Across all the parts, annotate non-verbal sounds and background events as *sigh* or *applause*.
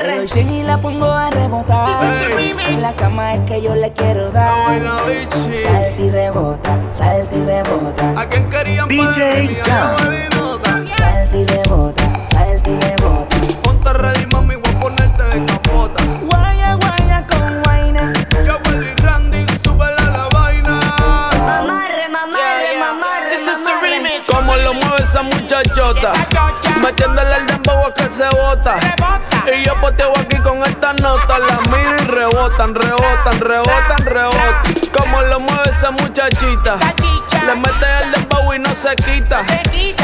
Le doy y la pongo a rebotar. En la cama es que yo le quiero dar. Salta y rebota, salta y rebota. ¿A quién querían DJ Jam. Salta y rebota, salta y rebota. Ponte ready, mami, voy a ponerte de capota. Guaya, guaya con guayna. Yo, Willy Randy, súbele a la vaina. Mamarre, mamarre, mamarre, mamarre. Cómo lo mueve esa muchachota. Metiéndole el se bota. Y yo poteo aquí con esta nota. Las miro y rebotan, rebotan, rebotan, rebotan. Cómo lo mueve esa muchachita. Le mete el dembow y no se quita.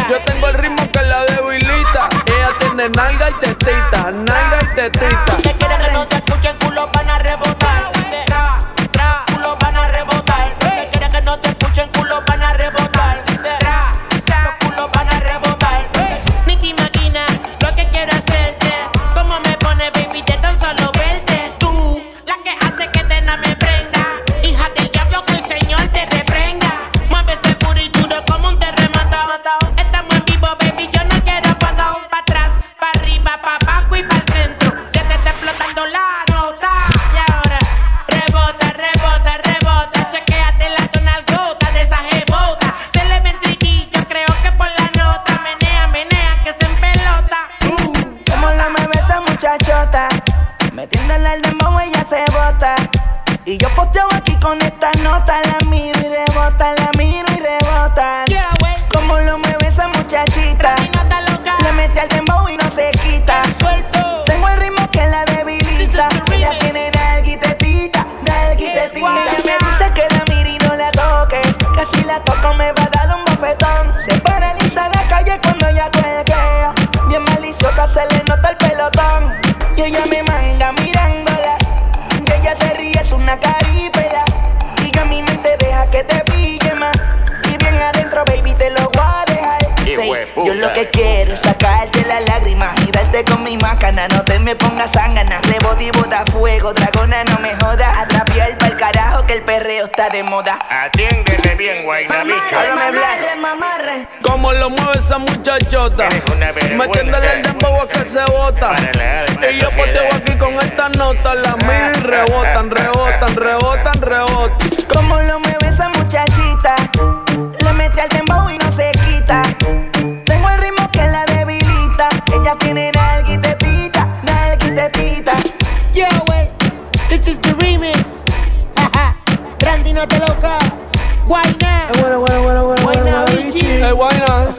Yo tengo el ritmo que la debilita. Ella tiene nalga y tetita, nalga y tetita. Y yo posteo aquí con esta nota. La miro y rebota, la miro y rebota. Yeah. Como lo mueve esa muchachita. Loca. Le mete al dembow y no se quita. Suelto. Tengo el ritmo que la debilita. Ella tiene nalguitetita, nalguitetita. Yeah, Me dice que la mire y no la toque. Que si la toco me va lo que quiero es sacarte las lágrimas y darte con mi mácana. No te me pongas zángana. Rebote y bota fuego, dragona, no me jodas. Atrapiar pa'l carajo que el perreo está de moda. Atiéndete bien, Háblame, Blas. mamarre, mamarre. Cómo lo mueve esa muchachota. Metiéndole el dembow a que se bota. Y yo poteo aquí con esta nota. Las y rebotan, rebotan, rebotan, rebotan. Como lo mueve esa muchachita. Le mete al dembow Why not? Why not? Why not?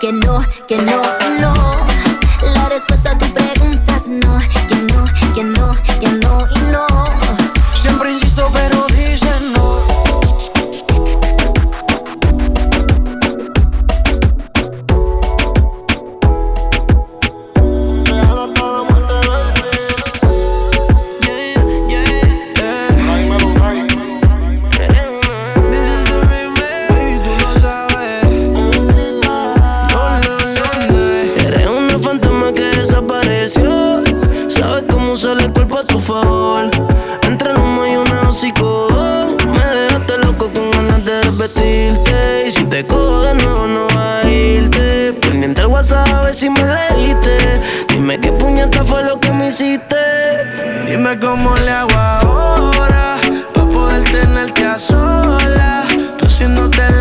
que no, que WhatsApp a ver si me leíste. Dime qué puñeta fue lo que me hiciste. Dime cómo le hago ahora. para poder tenerte a sola. Tú haciéndote la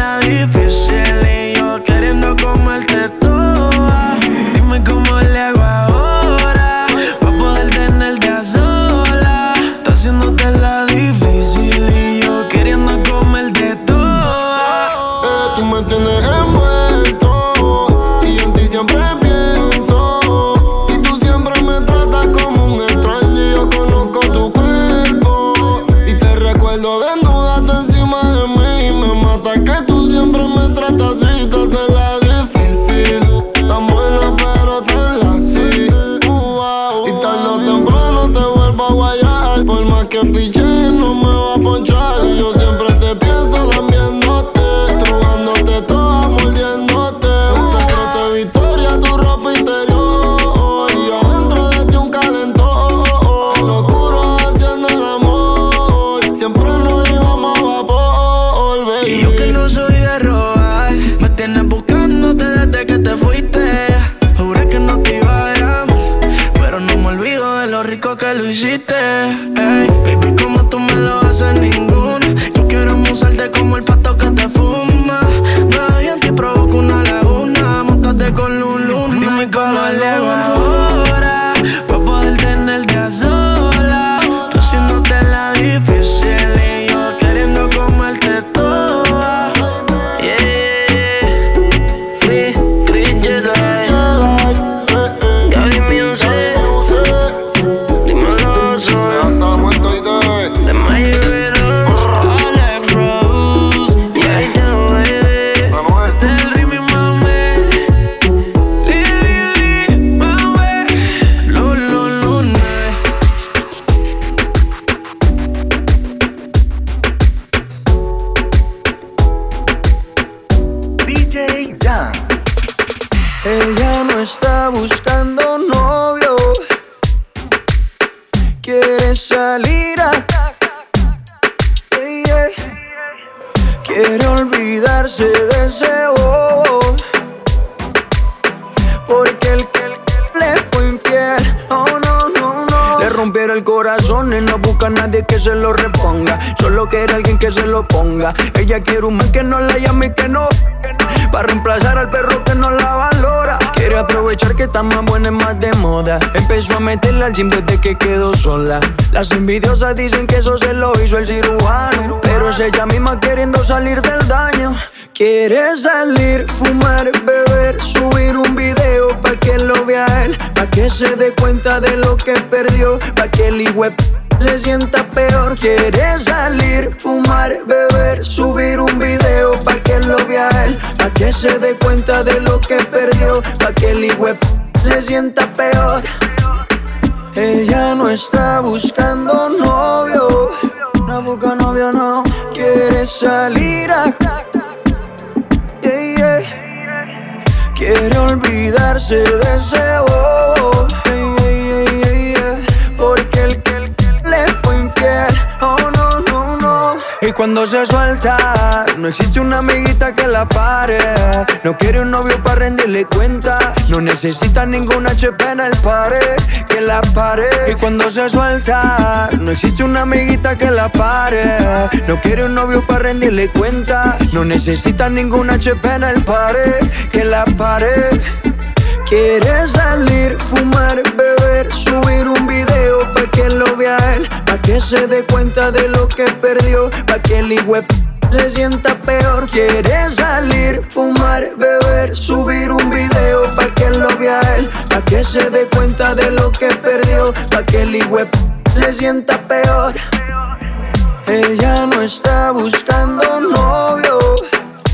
gym desde que quedó sola. Las envidiosas dicen que eso se lo hizo el cirujano. Pero es ella misma queriendo salir del daño. Quiere salir, fumar, beber, subir un video pa' que lo vea él, pa' que se dé cuenta de lo que perdió, pa' que el web se sienta peor. Quiere salir, fumar, beber, subir un video pa' que lo vea él, pa' que se dé cuenta de lo que perdió, pa' que el web se sienta peor. Ella no está buscando novio, no busca novio, no quiere salir. A Quiere olvidarse de ese bobo. Y cuando se suelta, no existe una amiguita que la pare. No quiere un novio para rendirle cuenta. No necesita ningún HP en el pared que la pare. Y cuando se suelta, no existe una amiguita que la pare. No quiere un novio para rendirle cuenta. No necesita ningún HP en el pared que la pare. Quiere salir, fumar, beber, subir un video pa' que lo vea él, pa' que se dé cuenta de lo que perdió, pa' que el web se sienta peor. Quiere salir, fumar, beber, subir un video pa' que lo vea él, pa' que se dé cuenta de lo que perdió, pa' que el web se sienta peor. Ella no está buscando novio,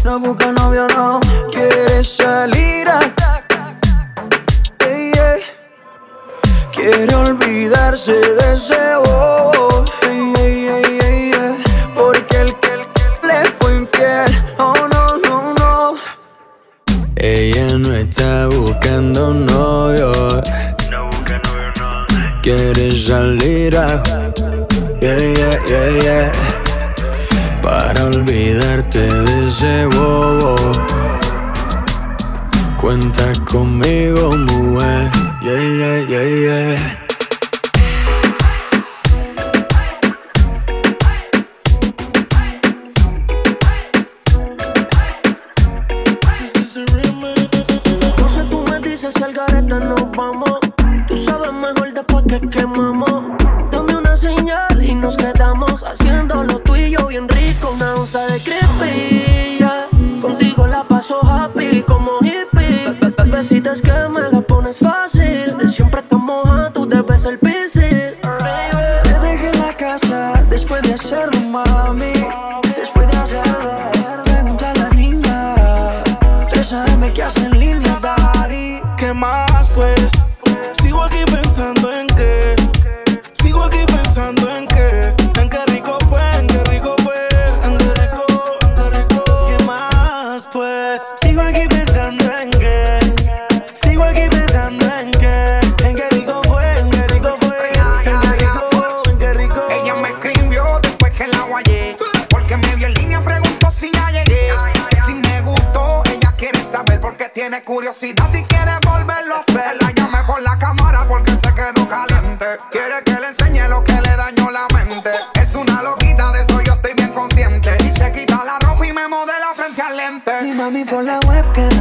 no busca novio, no quiere salir Quiere olvidarse de ese bobo Porque el que le fue infiel. Oh no, no, no. Ella no está buscando novio. Quiere salir a Yeah, yeah, yeah, yeah. Para olvidarte de ese bobo Cuenta conmigo, mujer. Yeah, yeah, yeah, yeah. Si al garete nos vamos. Tú sabes mejor después que quemamos. Es que me la pones fácil. Mami por la webcam.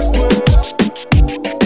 square.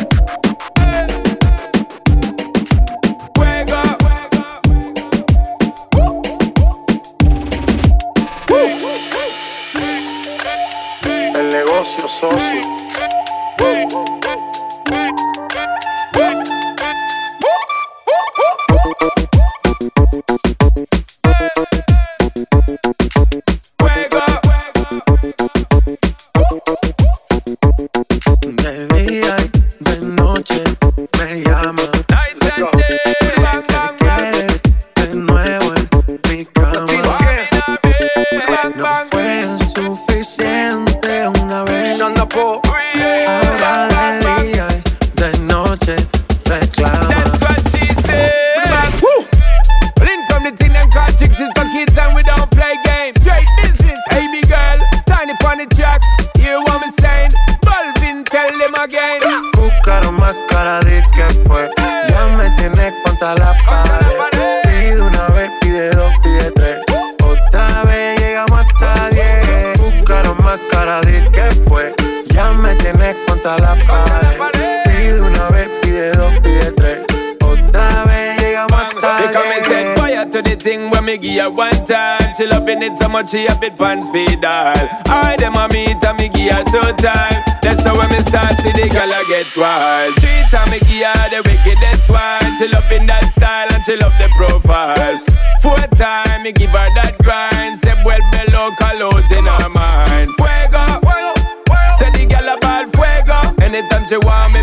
profile. Four time, give her that grind. Se vuelve loca, in her mind. Fuego, fuego, fuego. The about she want me,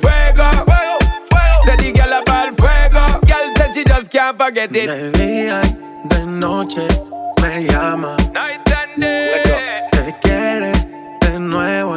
fuego. fuego, fuego. Se the gal about De día y de noche me llama. Night and day. Quiere de nuevo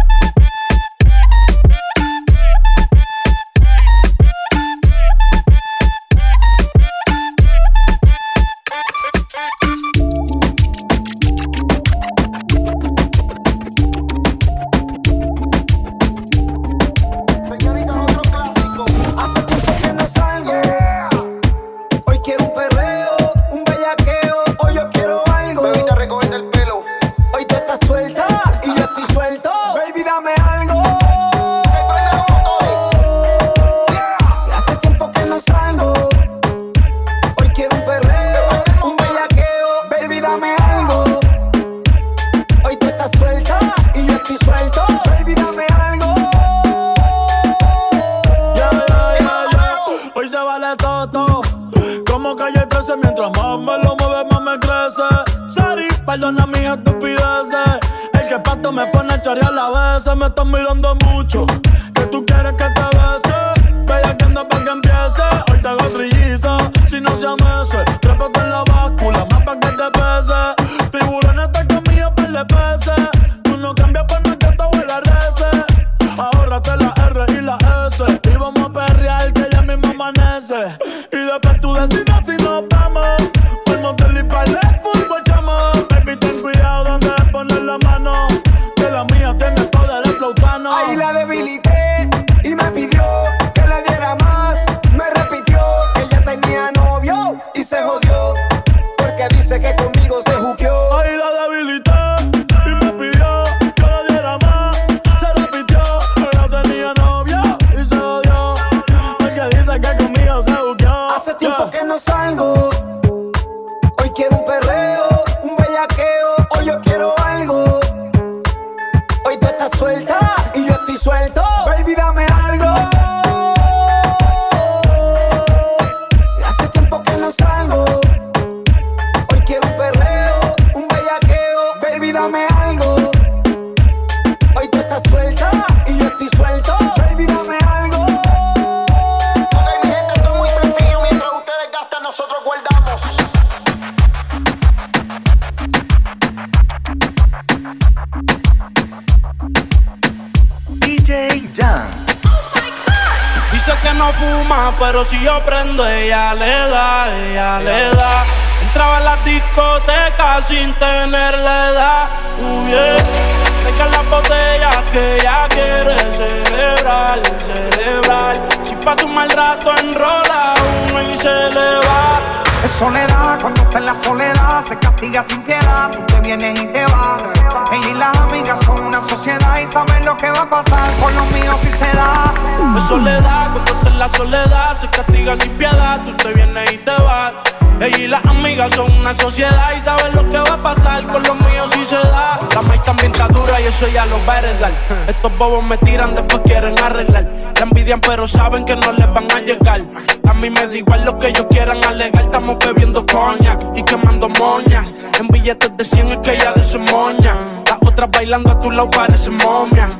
Perdona mis estupideces. El que pato me pone a charear la vez. Me están mirando mucho. Que tú quieres que te bese. Bella que anda pa' que empiece. Hoy te hago trilliza. Si no se amese, trepo con la báscula. Más pa' que te pese. Pero si yo prendo, ella le da, ella le da. Entraba en la discoteca sin tenerle edad. Uh, yeah. Las botellas que ella quiere celebrar, celebrar. Si pasa un mal rato, enrola uno y se le va. Es soledad, cuando está en la soledad, se castiga sin piedad. Tú te vienes y te vas. Ella y las amigas son una sociedad y saben lo que va a pasar con los míos si se da. Es soledad, cuando está en la soledad, se castiga sin piedad. Tú te vienes y te vas. Ella y las amigas son una sociedad y saben lo que va a pasar con los míos si se da. La maíz también está dura y eso ya lo va a heredar. *laughs* Estos bobos me tiran, después quieren arreglar. La envidian, pero saben que no les van a llegar. A mí me da igual lo que ellos quieran alegar. Estamos bebiendo coñac y quemando moñas. En billetes de 100 es que ella de su moña. Las otras bailando a tu lado parecen momias.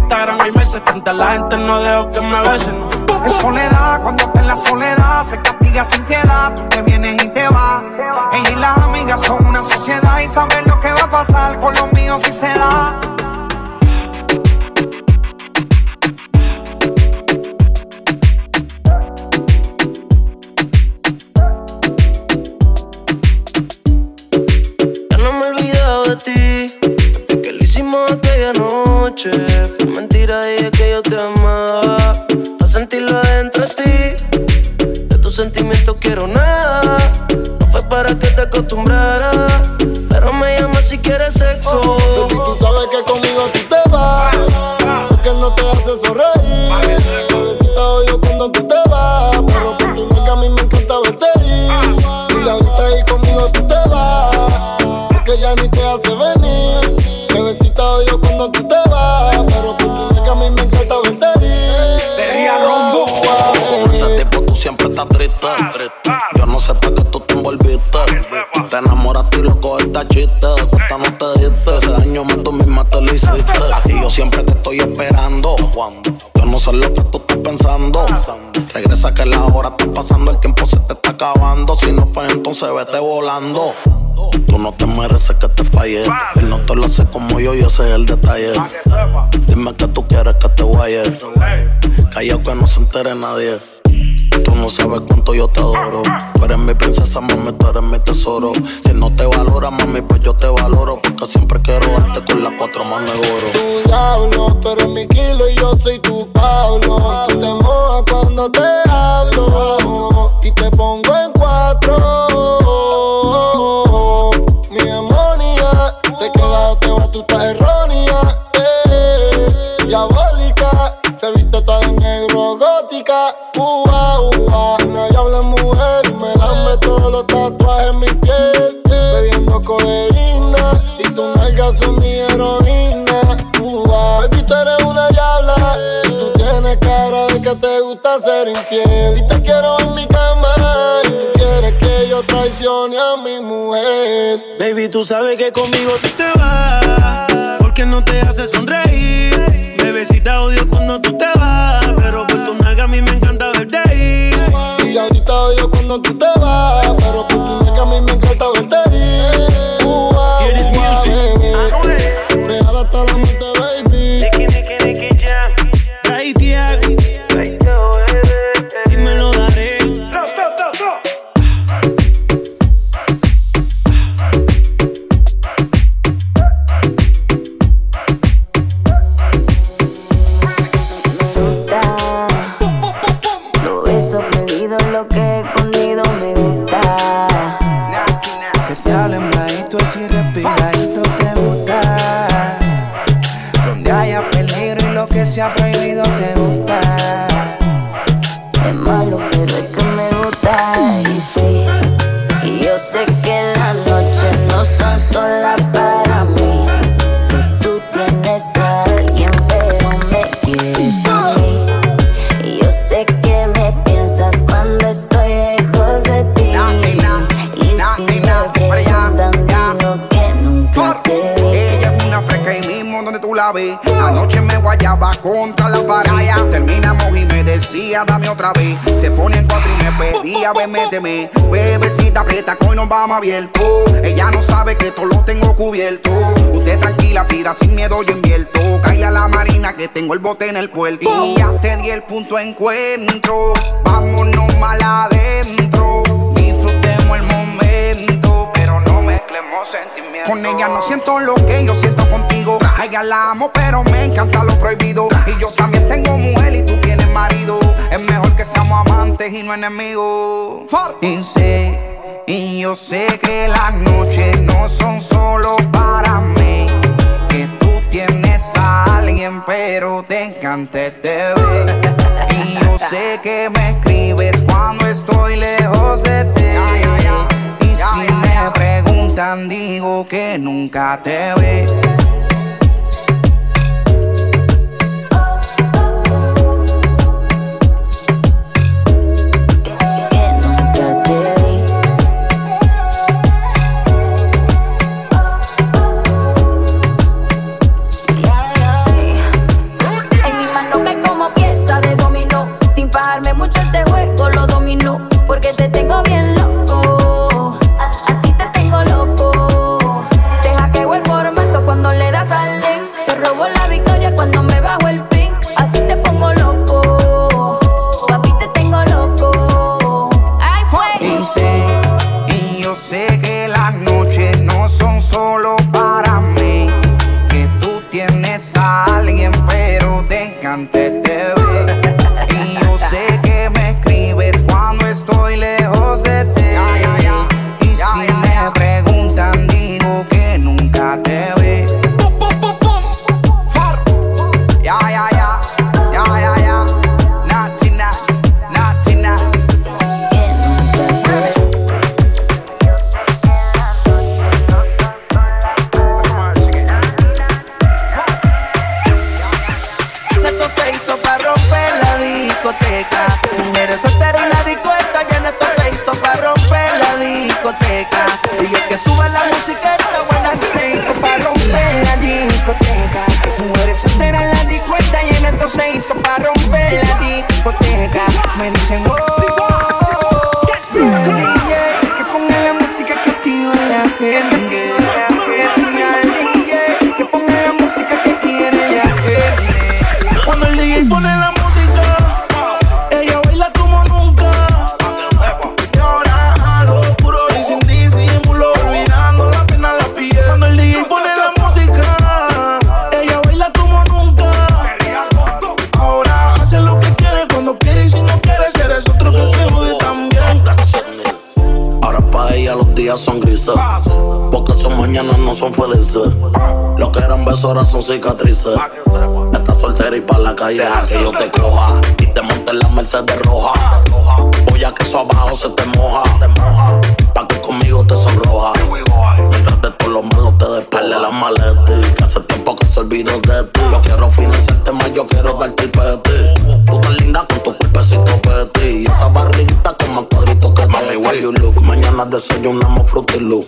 Instagram hay meses. Frente a la gente no dejo que me besen. Es soledad, cuando está en la soledad, se castiga sin piedad. Tú te vienes y te vas. Ella y las amigas son una sociedad y saben lo que va a pasar con los míos si se da. Ya entonces vete volando. Tú no te mereces que te falle. Él no te lo hace como yo y ese es el detalle. Dime que tú quieres que te guaye. Callao que no se entere nadie. Tú no sabes cuánto yo te adoro. Tú eres mi princesa, mami, tú eres mi tesoro. Si no te valora, mami, pues yo te valoro. Porque siempre quiero darte con las cuatro manos de oro. Tu diablo, tú eres mi kilo y yo soy tu Pablo. Tú te mojas cuando te hablo y te pongo ser infiel y te quiero en mi cama. Y tú quieres que yo traicione a mi mujer. Baby, tú sabes que conmigo tú te vas. Porque no te hace sonreír. Bebecita, odio cuando tú te vas. Pero por tu nalga a mí me encanta verte ir. Y ahorita odio cuando tú te vas. Pero por tu nalga a mí me encanta verte contra la pared. Terminamos y me decía, dame otra vez. Se pone en cuatro y me pedía, ve, méteme. Bebecita, aprieta, hoy nos vamos abierto. Ella no sabe que todo lo tengo cubierto. Usted tranquila, pida sin miedo, yo invierto. Caile a la marina que tengo el bote en el puerto. Y ya te di el punto de encuentro. Vámonos mal adentro. Con ella no siento lo que yo siento contigo. A ella la amo, pero me encanta lo prohibido. Y yo también tengo mujer y tú tienes marido. Es mejor que seamos amantes y no enemigos. Y sé, y yo sé que las noches no son solo para mí. Que tú tienes a alguien, pero te encanta este bebé. Y yo sé que me escribes cuando estoy lejos de ti. Y si me preguntan, que nunca te vi. cicatrices. Estás soltera y pa' la calle deja que yo te coja. Y te monte en la Mercedes roja. Voy a que eso abajo se te moja. Pa' que conmigo te sonroja. Mientras de todo lo malo te despele la maleta. Que hace tiempo que se olvidó de ti. Yo quiero financiarte más, yo quiero darte el peti. Tú tan linda con tu cuerpecito peti. Y esa barriguita con más cuadritos que Mami, te you look. Mañana desayunamos frutilú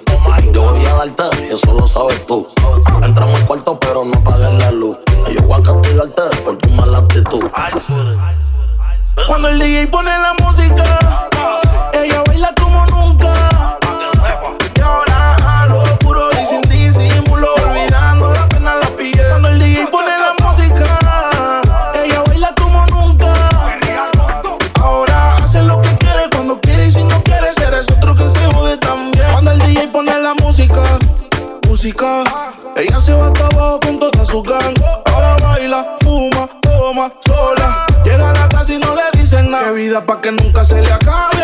ella se va hasta abajo con toda su gang. Ahora baila, fuma, toma, sola. Llega a la casa y no le dicen nada. Que vida pa' que nunca se le acabe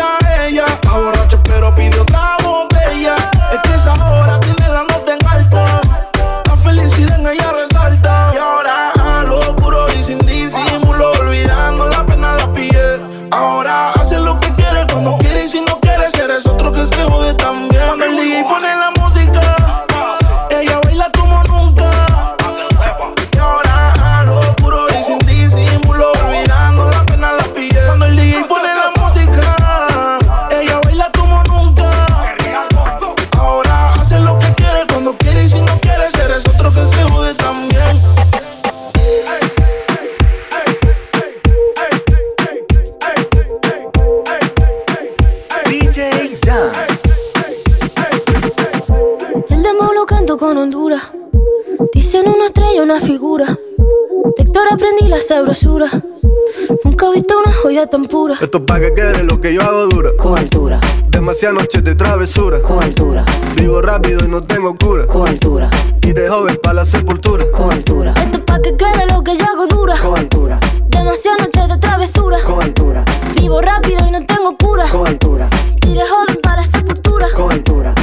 joya tan pura. Esto es pa' que quede lo que yo hago dura. Con altura. Demasiadas noches de travesura. Con altura. Vivo rápido y no tengo cura. Con altura. Y de joven pa' la sepultura. Con altura. Esto es pa' que quede lo que yo hago dura. Con altura. Demasiadas noches de travesura. Con altura. Vivo rápido y no tengo cura. Con altura. Y de joven para la sepultura. Con altura.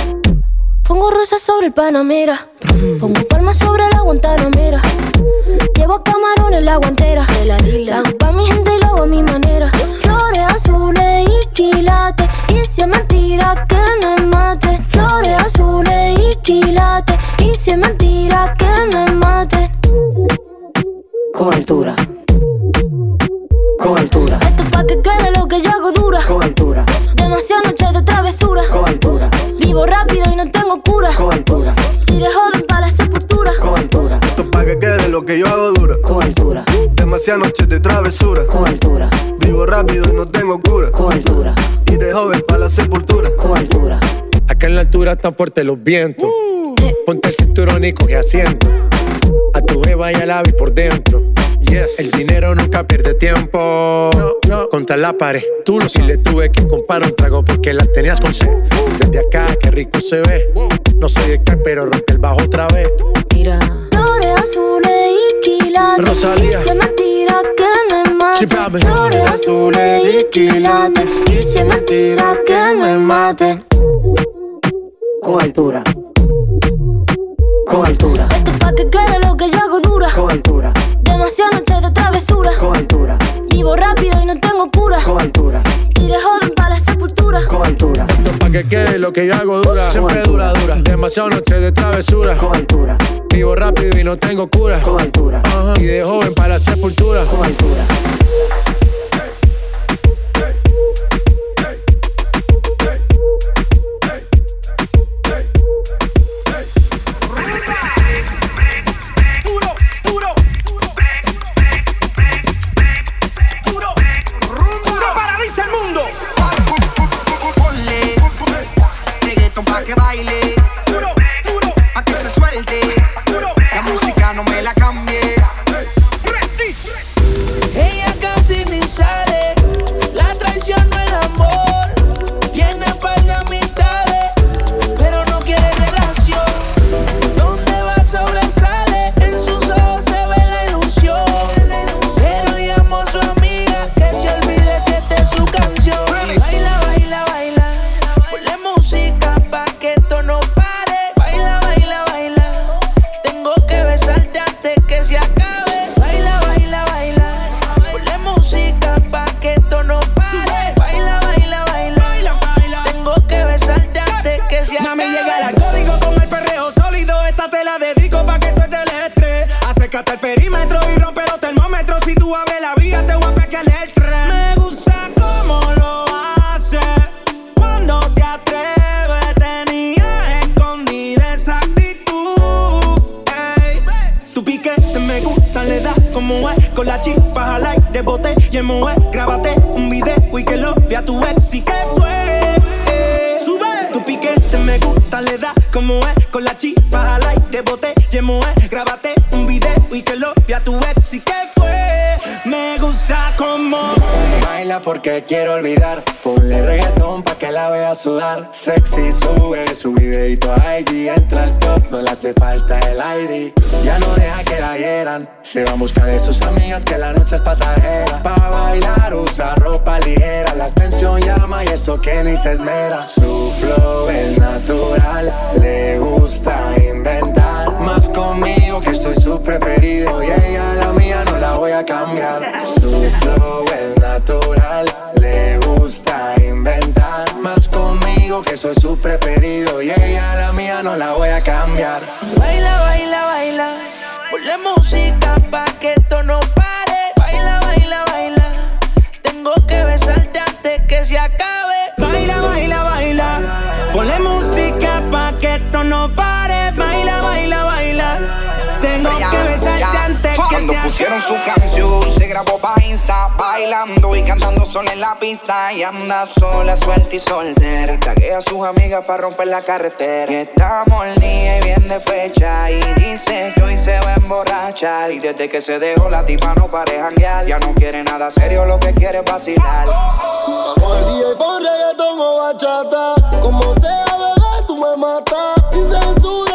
Pongo rosas sobre el Panamera. Pongo palmas sobre la Guantanamera. Altura están fuertes los vientos. Ponte el cinturón y coge asiento. A tu jeva y al ave por dentro. Yes. El dinero nunca pierde tiempo. No, Contra la pared. Tú lo si le tuve que comprar un trago porque la tenías con sed. Desde acá, qué rico se ve. No sé de qué, pero rompe el bajo otra vez. Mira. Flores azules y quilates. Rosalía. Es mentira que me mate. Flores azules y quilates. Es mentira que me mate. Con altura. Con altura. Esto es pa' que quede lo que yo hago dura. Con altura. Demasiadas noches de travesura. Con altura. Vivo rápido y no tengo cura. Con altura. Y de joven para la sepultura. Con altura. Esto es pa' que quede lo que yo hago dura. Siempre dura, dura. Demasiado noche de travesura. Con altura. Vivo rápido y no tengo cura. Con altura. Y de joven para la sepultura. Con altura. Al aire bote. Yemoe, grábate un video y que lo vea tu ex y que fue. Me gusta como Baila porque quiero olvidar. Ponle reggaetón pa' que la vea sudar. Sexy sube su videito a IG. Entra al top, no le hace falta el ID. Ya no deja que la hieran. Se va en busca de sus amigas que la noche es pasajera. Pa' bailar usa ropa ligera. La atención llama y eso que ni se esmera. Su flow es natural. Le gusta inventar. Conmigo que soy su preferido. Y ella la mía no la voy a cambiar. Su flow es natural. Le gusta inventar. Más conmigo que soy su preferido. Y ella la mía no la voy a cambiar. Baila, baila, baila. Ponle música pa' que esto no pare. Baila, baila, baila. Tengo que besarte antes que se acabe. Baila, baila, baila. Ponle música pa' que esto no pare. Cuando pusieron su canción, se grabó pa' Insta, bailando y cantando sola en la pista. Y anda sola, suelta y soltera. Y taguea a sus amigas para romper la carretera. Y está y bien despecha. Y dice que hoy se va a emborrachar. Y desde que se dejó la tipa no pare janguear. Ya no quiere nada serio, lo que quiere es vacilar. Día y pon reggaetón o bachata. Como sea, bebé, tú me matas. Sin censura,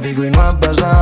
Pico y no ha pasado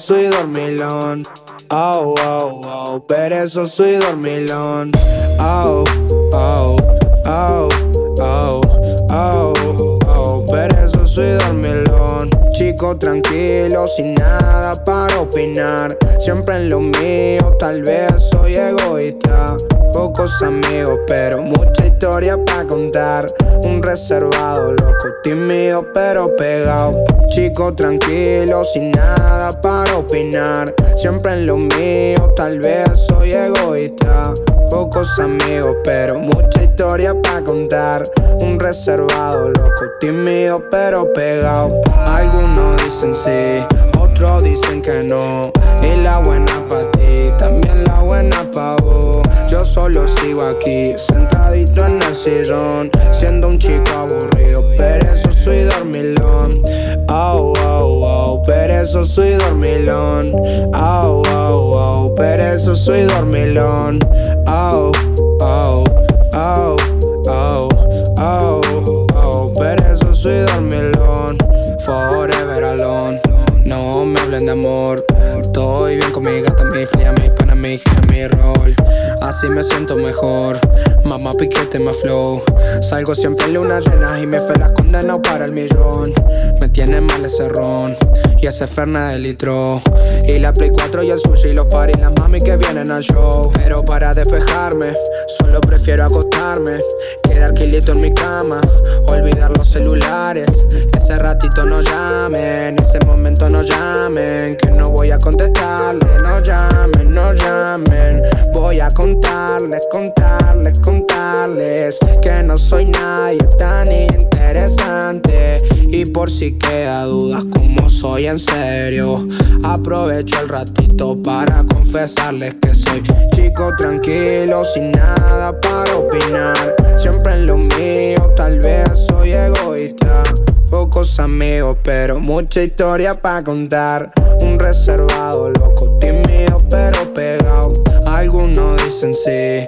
perezoso y dormilón. Oh, oh, oh, perezoso y dormilón. Oh, oh, oh, oh, oh, oh, perezoso y dormilón. Chico tranquilo, sin nada para opinar. Siempre en lo mío, tal vez soy egoísta. Pocos amigos, pero mucha historia para contar. Un reservado, loco, tímido, pero pegado. Chico tranquilo, sin nada para opinar. Siempre en lo mío, tal vez soy egoísta. Pocos amigos, pero mucha historia para contar. Un reservado, loco, tímido, pero pegado. Algunos dicen sí, otros dicen que no. Y la buena solo sigo aquí, sentadito en el sillón. Siendo un chico aburrido, perezoso y dormilón. Oh, oh, oh, perezoso y dormilón. Oh, oh, oh, perezoso y dormilón. Oh, oh, oh, oh, oh, oh, perezoso y dormilón. Forever alone. No me hablen de amor. Estoy bien con mi gata, mi fría, mi pana, mi rol. Así me siento mejor. Mamá piquete, más flow. Salgo siempre en luna llena y me fe la condena para el millón. Me tiene mal ese ron y ese ferna de litro. Y la Play 4 y el sushi y los paris, las mami que vienen al show. Pero para despejarme, solo prefiero acostarme. Quedar quilito en mi cama, olvidar los celulares. Ese ratito no llamen, ese momento no llamen. Que no voy a contestarle, no llamen, no llamen. Voy a contarles, contarles, contarles que no soy nadie tan interesante. Y por si queda dudas como soy en serio, aprovecho el ratito para confesarles que soy chico tranquilo, sin nada para opinar. Siempre en lo mío, tal vez soy egoísta. Pocos amigos, pero mucha historia para contar. Un reservado, loco, tímido, pero pegado. Algunos dicen sí,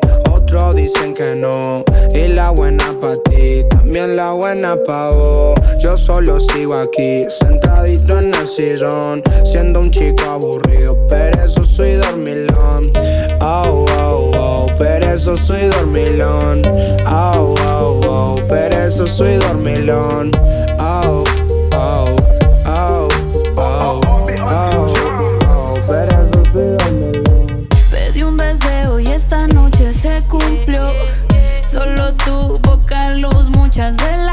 dicen que no. Y la buena pa' ti, también la buena pa' vos. Yo solo sigo aquí, sentadito en el sillón. Siendo un chico aburrido, pero eso soy dormilón. Oh, oh, oh, pero eso soy dormilón. Oh, oh, oh, pero eso soy dormilón. Oh, oh, muchas de la.